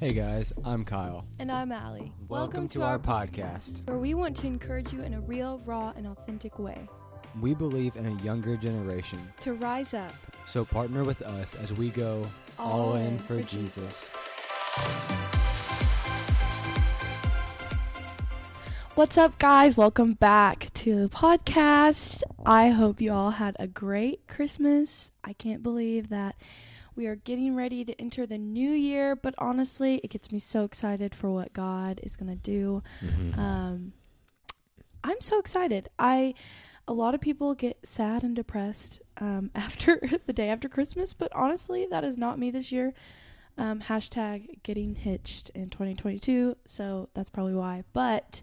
Hey guys, I'm Kyle. And I'm Allie. Welcome, to, our podcast. where we want to encourage you in a real, raw, and authentic way We believe in a younger generation, to rise up so partner with us as we go all, in for, Jesus. What's up, guys? Welcome back to the podcast. I hope you all had a great Christmas. I can't believe that we are getting ready to enter the new year, but honestly, it gets me so excited for what God is going to do. Um, I'm so excited. I a lot of people get sad and depressed um, after the day after Christmas, but honestly, that is not me this year. Um, hashtag getting hitched in 2022, so that's probably why. But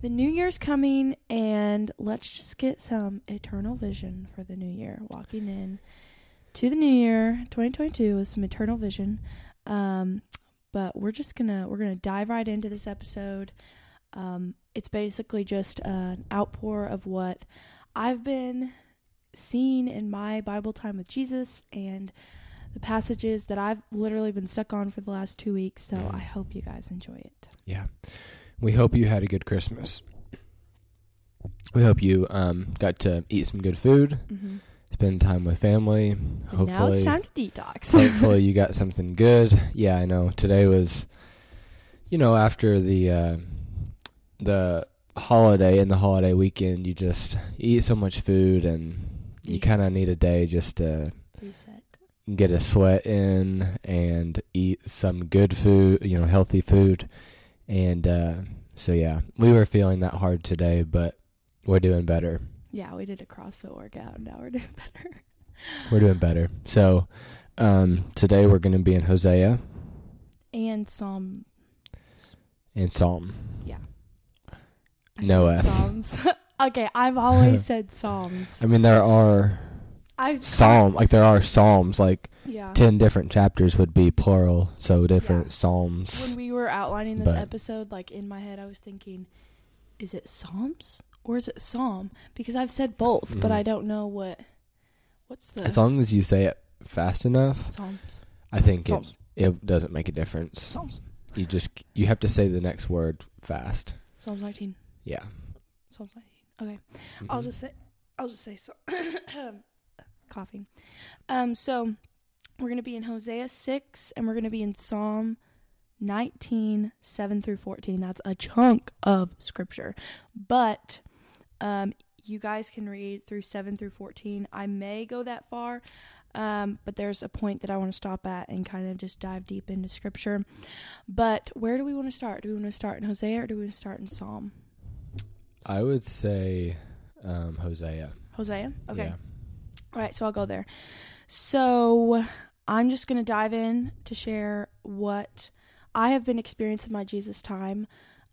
the new year's coming, and let's just get some eternal vision for the new year. Walking in to the new year 2022 with some eternal vision. Um, but we're just gonna we're gonna dive right into this episode. Um, it's basically just an outpour of what I've been seeing in my Bible time with Jesus and the passages that I've literally been stuck on for the last two weeks. So Mm. I hope you guys enjoy it. Yeah. We hope you had a good Christmas. We hope you um, got to eat some good food, Mm-hmm. Spend time with family. And now it's time to detox. hopefully you got something good. Yeah, I know. Today was, you know, after the uh, the holiday and the holiday weekend, you just eat so much food and you kind of need a day just to Reset. get a sweat in and eat some good food, you know, healthy food. And uh, so yeah, we were feeling that hard today, but we're doing better. Yeah, we did a CrossFit workout. and Now we're doing better. We're doing better. So um, today we're going to be in Hosea And Psalm. and Psalm. Yeah. I No S. Psalms. okay, I've always said Psalms. I mean, there are I've psalm like there are psalms like Yeah. ten different chapters would be plural, so different Yeah. psalms. when we were outlining this But- episode, like in my head, I was thinking, is it Psalms or is it Psalm? Because I've said both, but Mhm. I don't know what. What's the As long as you say it fast enough, Psalms? I think it, Psalms. it doesn't make a difference. Psalms. You just you have to say the next word fast. Psalms 19. Yeah. Psalms 19. Okay, I'll Mhm. just say. I'll just say so. coughing. Um. So we're gonna be in Hosea six, and we're gonna be in Psalm. 19 7 through 14 that's a chunk of scripture but um you guys can read through 7 through 14 i may go that far um but there's a point that i want to stop at and kind of just dive deep into scripture but where do we want to start do we want to start in hosea or do we want to start in psalm I would say um, Hosea. hosea okay Yeah. All right, so I'll go there. So I'm just going to dive in to share what I have been experiencing my Jesus time.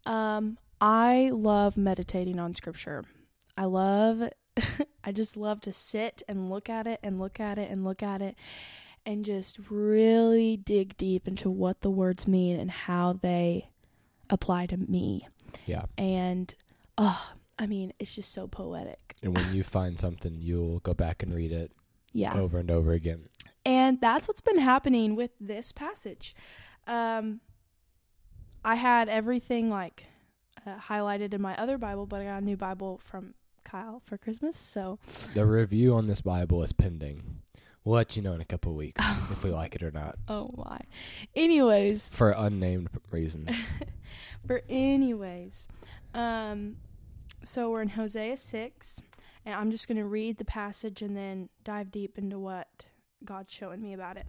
Um, I love meditating on scripture. I love, I just love to sit and look at it and look at it and look at it and just really dig deep into what the words mean and how they apply to me. Yeah. And, oh, I mean, it's just so poetic. And when you find something, you'll go back and read it Yeah. over and over again. And that's what's been happening with this passage. Um, I had everything like uh, highlighted in my other Bible, but I got a new Bible from Kyle for Christmas. So, The review on this Bible is pending. We'll let you know in a couple weeks if we like it or not, oh my. Anyways, for unnamed reasons. for anyways, um, so we're in Hosea 6, and I'm just going to read the passage and then dive deep into what God's showing me about it.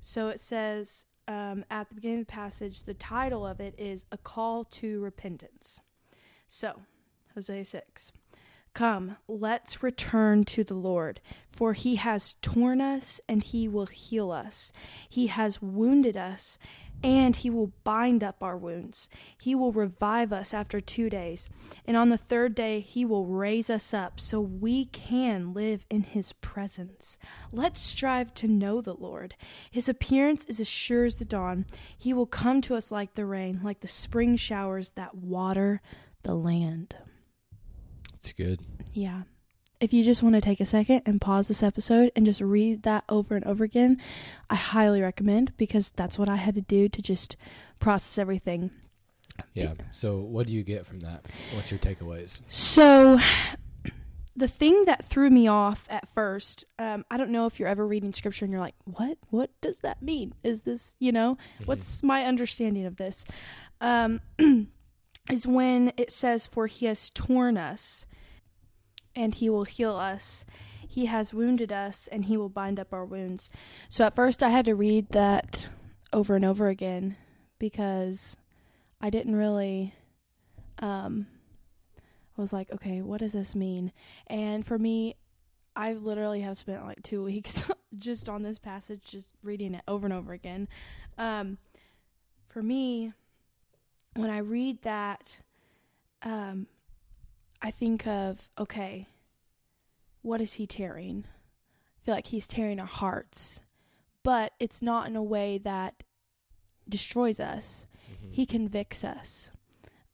So it says um, at the beginning of the passage, the title of it is A Call to Repentance. So, Hosea 6. Come, let's return to the Lord, for he has torn us and he will heal us. He has wounded us and he will bind up our wounds. He will revive us after two days, and on the third day he will raise us up so we can live in his presence. Let's strive to know the Lord. His appearance is as sure as the dawn. He will come to us like the rain, like the spring showers that water the land. It's good. Yeah. if you just want to take a second and pause this episode and just read that over and over again, I highly recommend because that's what I had to do to just process everything. Yeah. So, what do you get from that? What's your takeaways? So, the thing that threw me off at first, um, I don't know if you're ever reading scripture and you're like, what? What does that mean? Is this, you know, Mm-hmm. what's my understanding of this? Um, is when it says, For he has torn us and he will heal us. He has wounded us and he will bind up our wounds. So at first I had to read that over and over again because I didn't really um I was like, okay, what does this mean? And for me, I literally have spent like 2 weeks just on this passage just reading it over and over again. Um for me, when I read that um I think of okay, what is he tearing? I feel like he's tearing our hearts, but it's not in a way that destroys us. Mhm. He convicts us.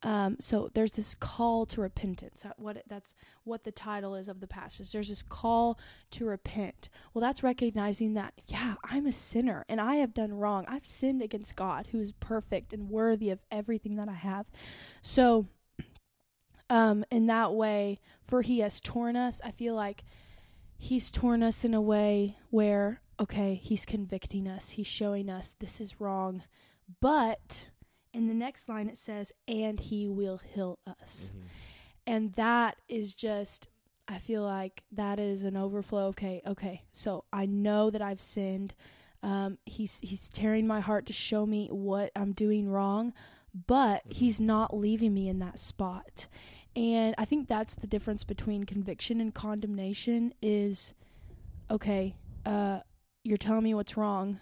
Um, so there's this call to repentance. That- What it, that's what the title is of the passage. There's this call to repent. Well, that's recognizing that yeah, I'm a sinner and I have done wrong. I've sinned against God, who is perfect and worthy of everything that I have. So, um, in that way, for He has torn us. I feel like He's torn us in a way where okay, He's convicting us. He's showing us this is wrong, but in the next line it says, and he will heal us. Mhm. And that is just, I feel like that is an overflow. Okay, okay. So I know that I've sinned. Um, he's he's tearing my heart to show me what I'm doing wrong, but Mhm. he's not leaving me in that spot. And I think that's the difference between conviction and condemnation is okay, uh, you're telling me what's wrong.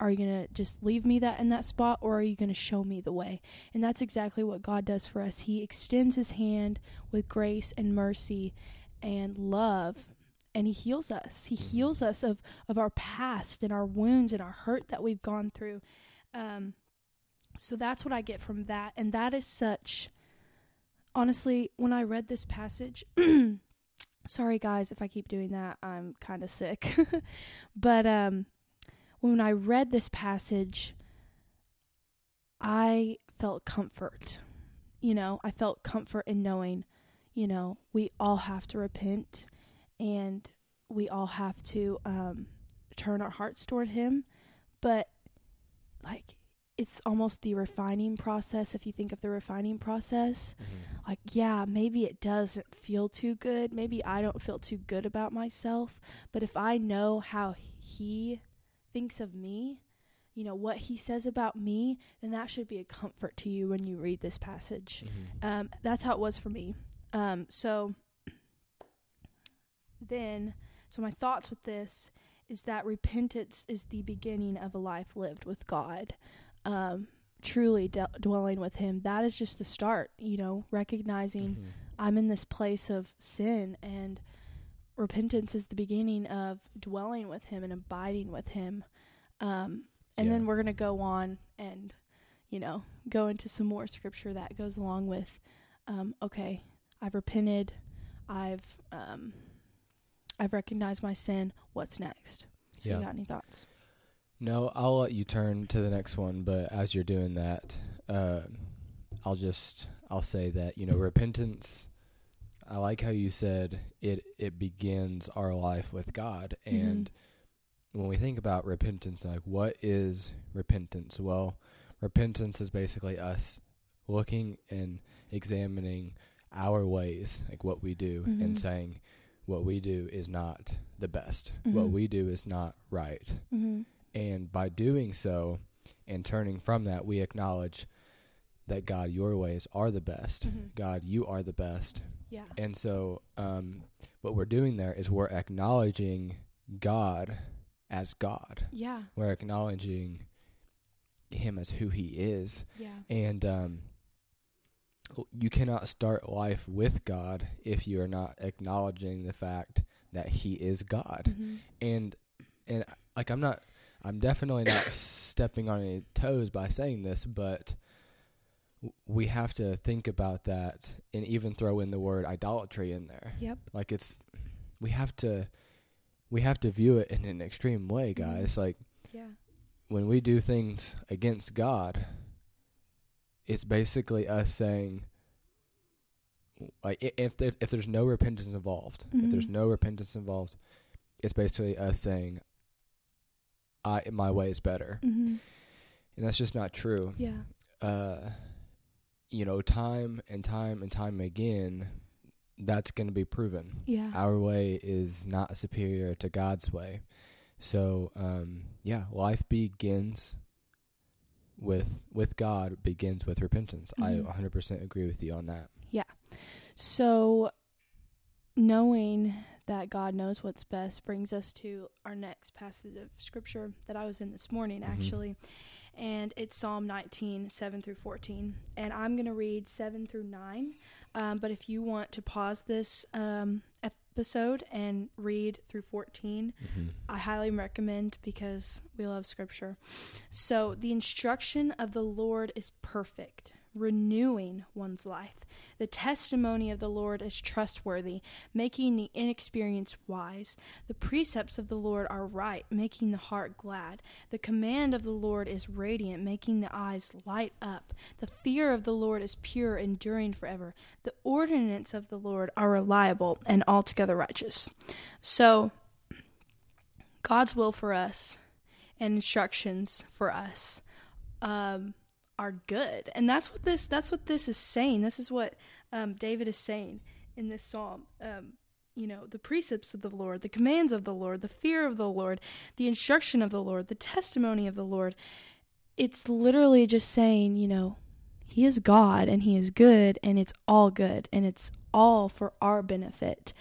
Are you going to just leave me that in that spot or are you going to show me the way? And that's exactly what God does for us. He extends his hand with grace and mercy and love and he heals us. He heals us of of our past and our wounds and our hurt that we've gone through. Um so that's what I get from that and that is such honestly when I read this passage sorry guys if I keep doing that. I'm kind of sick. but um when I read this passage I felt comfort. You know, I felt comfort in knowing, you know, we all have to repent and we all have to um turn our hearts toward him, but like it's almost the refining process if you think of the refining process Mhm. Like yeah maybe it doesn't feel too good. Maybe i don't feel too good about myself. But if i know how he thinks of me you know what he says about me then that should be a comfort to you when you read this passage. Mhm. um, that's how it was for me. Um, so then so my thoughts with this is that repentance is the beginning of a life lived with god. Um, truly de- dwelling with him that is just the start you know recognizing Mhm. i'm in this place of sin and repentance is the beginning of dwelling with him and abiding with him um, and Yeah. then we're going to go on and you know go into some more scripture that goes along with um, okay i've repented i've um, i've recognized my sin what's next so Yeah. you got any thoughts No, I'll let you turn to the next one, but as you're doing that, uh, I'll just I'll say that you know repentance. I like how you said it. It begins our life with God, and when we think about repentance, like what is repentance? Well, repentance is basically us looking and examining our ways, like what we do, and Mhm. saying what we do is not the best. What Mhm. we do is not right. Mm-hmm. And by doing so and turning from that, we acknowledge that God, your ways are the best. Mhm. God, you are the best. yeah And so, um, what we're doing there is we're acknowledging God as God. yeah We're acknowledging Him as who He is. yeah And um, you cannot start life with God if you are not acknowledging the fact that He is God mm-hmm. and and like I'm not I'm definitely not stepping on any toes by saying this, but w- we have to think about that and even throw in the word idolatry in there. yep Like it's we have to we have to view it in an extreme way, Mhm. guys. Like Yeah. when we do things against God, it's basically us saying, like, if if, if there's no repentance involved, if there's Mhm. no repentance involved, it's basically us saying, "I my way is better," Mm-hmm. and that's just not true. Yeah. Uh, you know, time and time and time again, that's going to be proven. Yeah. Our way is not superior to God's way. So, um, yeah, life begins with with God begins with repentance. Mhm. I 100% agree with you on that. Yeah. So, knowing that God knows what's best brings us to our next passage of scripture that I was in this morning, Mhm. actually. And it's Psalm 19, 7 through 14. And I'm going to read 7 through 9. Um, but if you want to pause this um, episode and read through 14, I highly recommend because we love scripture. So, the instruction of the Lord is perfect, renewing one's life. The testimony of the Lord is trustworthy, making the inexperienced wise. The precepts of the Lord are right, making the heart glad. The command of the Lord is radiant, making the eyes light up. The fear of the Lord is pure, enduring forever. The ordinance of the Lord are reliable and altogether righteous. So, God's will for us and instructions for us um, are good, and that's what this that's what this is saying. This is what um, David is saying in this psalm. Um, you know, the precepts of the Lord, the commands of the Lord, the fear of the Lord, the instruction of the Lord, the testimony of the Lord. It's literally just saying, you know, He is God and He is good, and it's all good, and it's all for our benefit.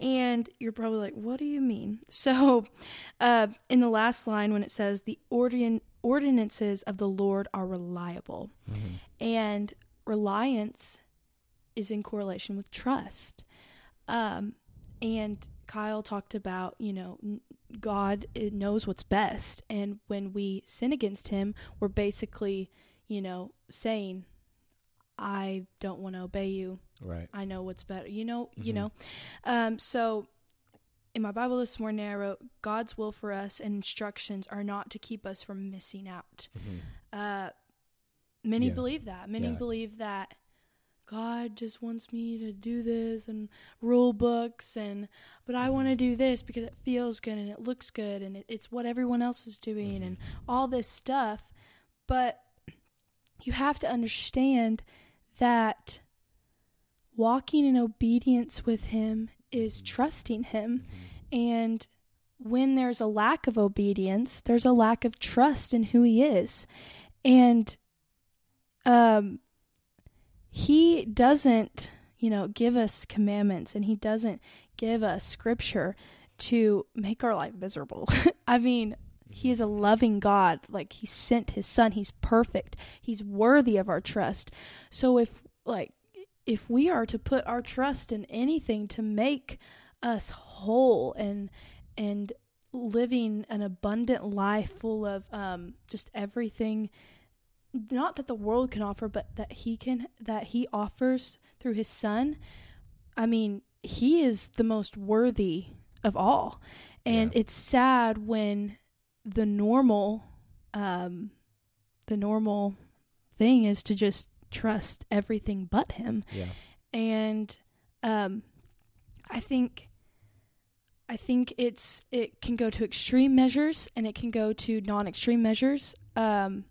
And you're probably like, what do you mean? So, uh, in the last line, when it says, the ordin- ordinances of the Lord are reliable, and reliance is in correlation with trust. Um, and Kyle talked about, you know, God knows what's best. And when we sin against Him, we're basically, you know, saying, I don't want to obey you. Right. I know what's better. You know, you Mhm. know. Um, so in my Bible this morning, I wrote, God's will for us and instructions are not to keep us from missing out. Uh, many Yeah. believe that. Many Yeah. believe that God just wants me to do this and rule books and but I want to Mhm. do this because it feels good and it looks good and it, it's what everyone else is doing and all this stuff. But you have to understand that walking in obedience with him is Mhm. trusting him and when there's a lack of obedience, there's a lack of trust in who he is. And um he doesn't, you know, give us commandments and he doesn't give us scripture to make our life miserable. I mean, he is a loving God. Like he sent his son. He's perfect. He's worthy of our trust. So if like if we are to put our trust in anything to make us whole and and living an abundant life full of um just everything not that the world can offer but that he can that he offers through his son i mean he is the most worthy of all and Yeah. it's sad when the normal um the normal thing is to just trust everything but him. Yeah. and um i think i think it's it can go to extreme measures and it can go to non-extreme measures. Um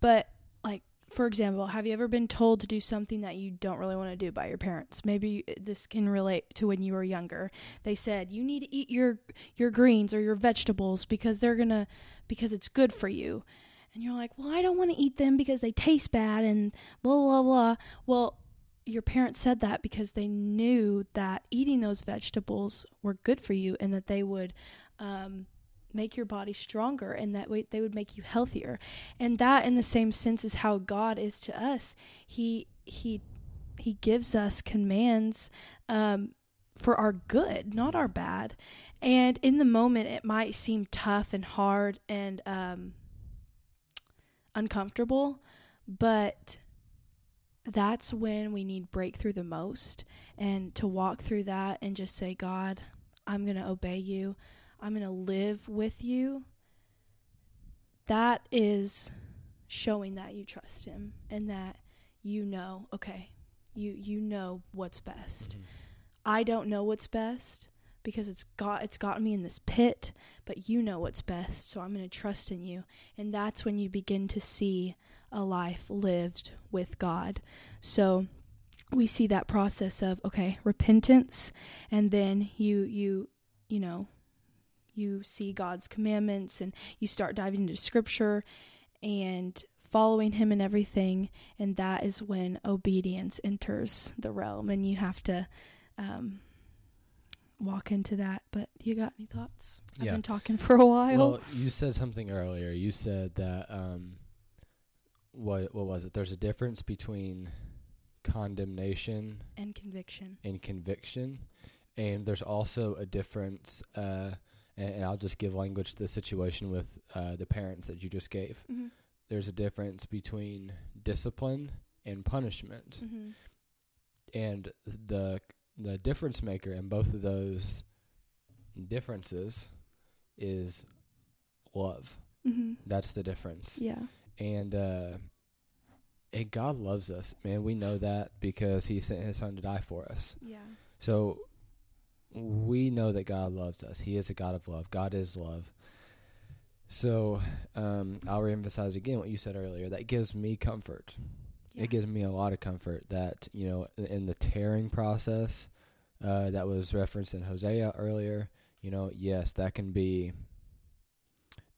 but like for example have you ever been told to do something that you don't really want to do by your parents? Maybe this can relate to when you were younger. They said you need to eat your your greens or your vegetables because they're gonna because it's good for you and you're like well i don't want to eat them because they taste bad and blah blah blah. Well your parents said that because they knew that eating those vegetables were good for you and that they would um, make your body stronger and that way they would make you healthier. And that in the same sense is how god is to us. He he he gives us commands um, for our good not our bad. And in the moment it might seem tough and hard and um, uncomfortable but that's when we need breakthrough the most and to walk through that and just say, God, I'm going to obey you. I'm going to live with you. That is showing that you trust him and that you know, okay, you you know what's best. Mhm. I don't know what's best because it's got it's gotten me in this pit, but you know what's best, so I'm going to trust in you. And that's when you begin to see a life lived with God. So we see that process of okay, repentance and then you you you know you see God's commandments and you start diving into scripture and following him and everything and that is when obedience enters the realm and you have to um, walk into that but you got any thoughts i've Yeah. been talking for a while Well, you said something earlier. You said that um, what what was it? There's a difference between condemnation and conviction and conviction, and there's also a difference. Uh, and, and I'll just give language to the situation with uh, the parents that you just gave. mm-hmm. There's a difference between discipline and punishment, Mm-hmm. and the the difference maker in both of those differences is love. Mm-hmm. That's the difference. yeah And uh and God loves us, man. We know that because he sent his son to die for us. yeah So we know that God loves us. He is a God of love. God is love. So um I'll reemphasize again what you said earlier. That gives me comfort. Yeah It gives me a lot of comfort that, you know, in- the tearing process uh that was referenced in Hosea earlier, you know, yes, that can be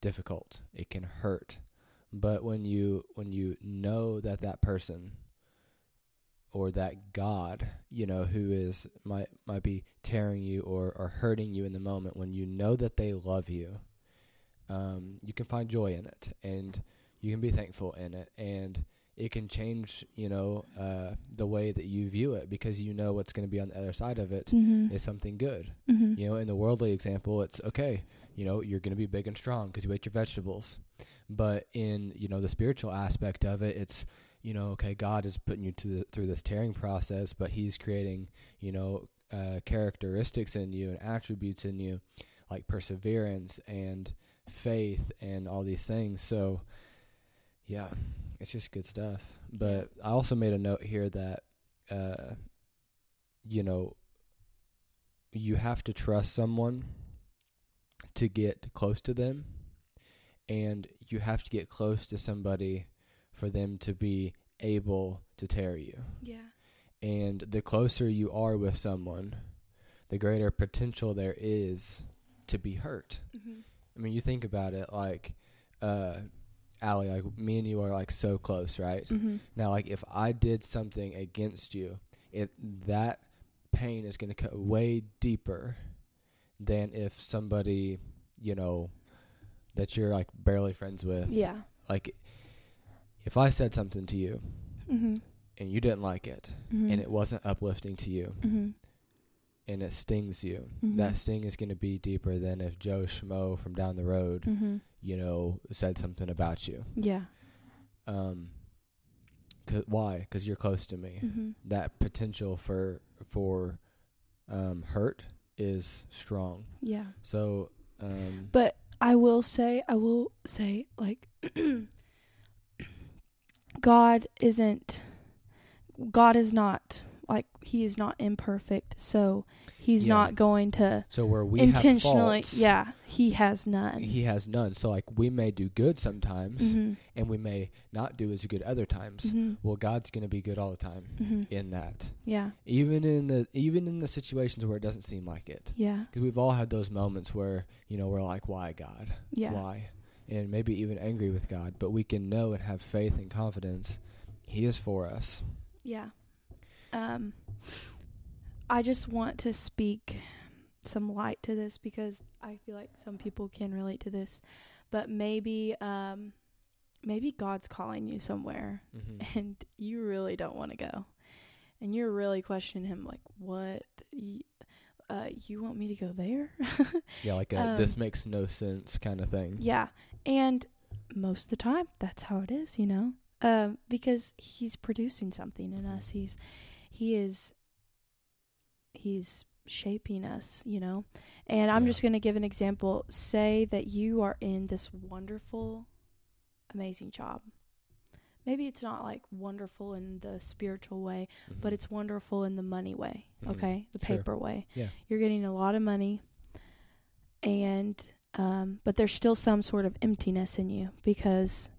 difficult. It can hurt. But when you when you know that that person or that God, you know, who is might might be tearing you or or hurting you in the moment, when you know that they love you, um, you can find joy in it, and you can be thankful in it, and it can change, you know, uh, the way that you view it because you know what's going to be on the other side of it mm-hmm. is something good. Mm-hmm. You know, in the worldly example, it's okay. You know, you're going to be big and strong because you ate your vegetables. But in you know the spiritual aspect of it, it's you know, okay, God is putting you to the, through this tearing process, but He's creating you know uh, characteristics in you and attributes in you, like perseverance and faith and all these things. So, yeah, it's just good stuff. But I also made a note here that, uh, you know, you have to trust someone to get close to them, and you have to get close to somebody for them to be able to tear you. yeah And the closer you are with someone, the greater potential there is to be hurt. mm-hmm. I mean, you think about it like, uh, Allie, like me and you are like so close, right? Mm-hmm. Now, like if I did something against you, it that pain is going to cut way deeper than if somebody, you know, that you're like barely friends with. yeah Like, if I said something to you mm-hmm. and you didn't like it, Mm-hmm. and it wasn't uplifting to you, mm-hmm. And it stings you, Mhm. that sting is going to be deeper than if Joe Schmo from down the road, Mm-hmm. you know, said something about you. yeah Um, cause, why? Because you're close to me. mm-hmm. That potential for for um, hurt is strong. yeah So, um, But I will say, I will say, like, God isn't, God is not, like, He is not imperfect. So He's Yeah. not going to so where we intentionally, have faults, yeah, He has none. he has none. So like we may do good sometimes, mm-hmm. and we may not do as good other times. Mm-hmm. Well, God's going to be good all the time Mm-hmm. in that, Yeah, even in the even in the situations where it doesn't seem like it. yeah, Because we've all had those moments where you know we're like, "Why God? yeah, Why?" And maybe even angry with God, but we can know and have faith and confidence. He is for us. yeah. Um, I just want to speak some light to this because I feel like some people can relate to this, but maybe, um, maybe God's calling you somewhere Mm-hmm. and you really don't want to go and you're really questioning him like what y- uh you want me to go there Yeah, like a Um, this makes no sense kind of thing. yeah and most of the time that's how it is you know um, because he's producing something in us. He's he is he's shaping us, you know. And I'm Yeah. just going to give an example. Say that you are in this wonderful, amazing job. Maybe it's not like wonderful in the spiritual way, but Mhm. it's wonderful in the money way, Mhm. okay? The Sure. paper way. Yeah. You're getting a lot of money and um but there's still some sort of emptiness in you because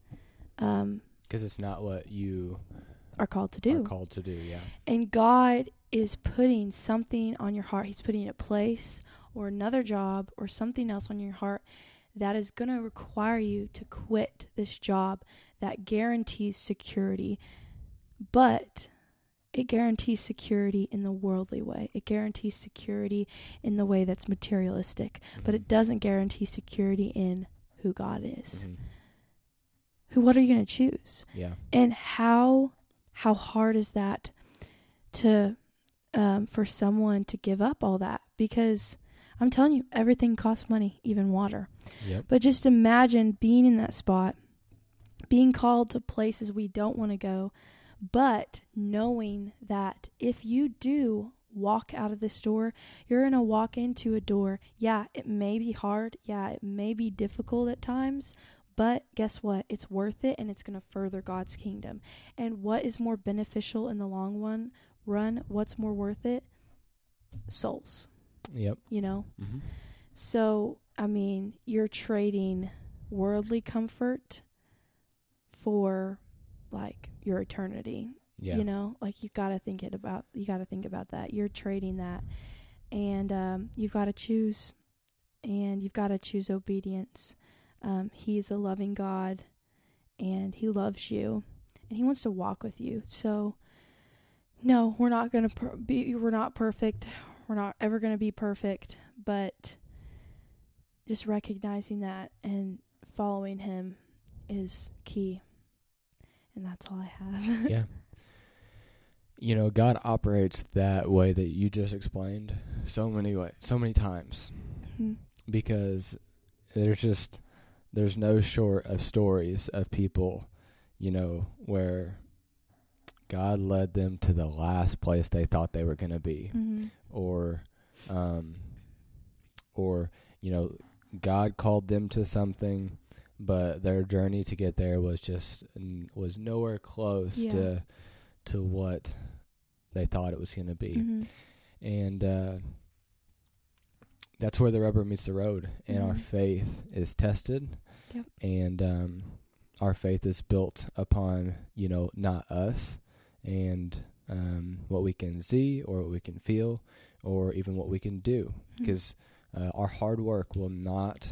um because it's not what you are called to do. are called to do. Yeah. And God is putting something on your heart. He's putting a place or another job or something else on your heart that is going to require you to quit this job that guarantees security. But it guarantees security in the worldly way. It guarantees security in the way that's materialistic, but it Mhm. doesn't guarantee security in who God is. Mhm. Who what are you going to choose? Yeah. and how how hard is that to um, for someone to give up all that? Because i'm telling you everything costs money even water. Yep. but just imagine being in that spot being called to places we don't want to go but knowing that if you do walk out of this door you're going to walk into a door. Yeah it may be hard. Yeah it may be difficult at times but guess what? It's worth it and it's going to further God's kingdom. And what is more beneficial in the long run? Run, what's more worth it? Souls, Yep. you know? Mm-hmm. So, I mean, you're trading worldly comfort for like your eternity. Yeah. You know, like you got to think it about you got to think about that. You're trading that and um you've got to choose and you've got to choose obedience. Um he's a loving God and he loves you and he wants to walk with you. So no, we're not going to per- be we're not perfect. We're not ever going to be perfect, but just recognizing that and following him is key. And that's all I have. yeah. You know, God operates that way that you just explained so many way, so many times Mhm. because there's just there's no short of stories of people, you know, where God led them to the last place they thought they were going to be Mhm. or um or you know God called them to something but their journey to get there was just n- was nowhere close Yeah. to to what they thought it was going to be Mhm. and uh that's where the rubber meets the road and our Mhm. faith is tested Yep. and um our faith is built upon you know not us and um what we can see or what we can feel or even what we can do because uh, our hard work will not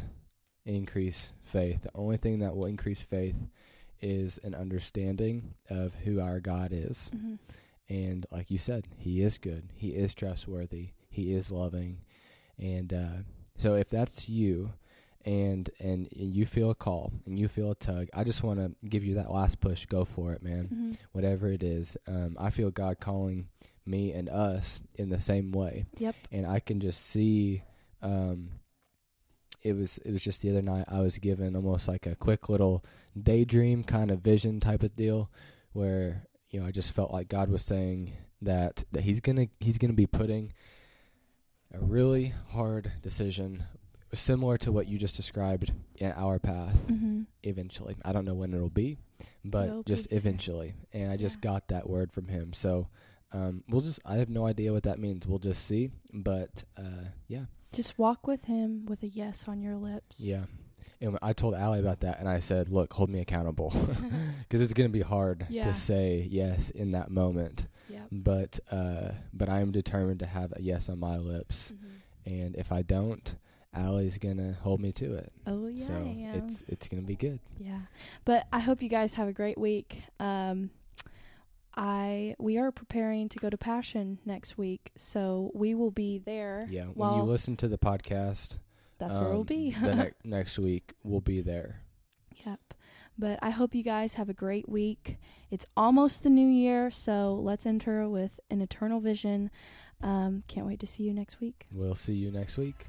increase faith the only thing that will increase faith is an understanding of who our God is Mhm. and like you said, he is good. He is trustworthy. He is loving. And uh, so if that's you and and you feel a call and you feel a tug, I just want to give you that last push. Go for it, man. Mhm. Whatever it is. Um, I feel God calling me and us in the same way. Yep. And I can just see um, it was it was just the other night I was given almost like a quick little daydream kind of vision type of deal where you know I just felt like God was saying that that he's to he's going to be putting a really hard decision similar to what you just described in our path Mhm. eventually. I don't know when it'll be, but It'll just be eventually. And I just Yeah. got that word from him. So um, we'll just I have no idea what that means. We'll just see. But uh, yeah. Just walk with him with a yes on your lips. Yeah. And I told Allie about that, and I said, "Look, hold me accountable, because it's going to be hard Yeah. to say yes in that moment. Yep. But uh, but I am determined to have a yes on my lips, Mhm. and if I don't, Allie's going to hold me to it. Oh yeah. so it's it's going to be good. Yeah. But I hope you guys have a great week. Um I we are preparing to go to Passion next week, so we will be there. Yeah. When you listen to the podcast, that's where we'll um, be. the ne- next week we'll be there. Yep. But I hope you guys have a great week. It's almost the new year, so let's enter with an eternal vision. Um, can't wait to see you next week. We'll see you next week.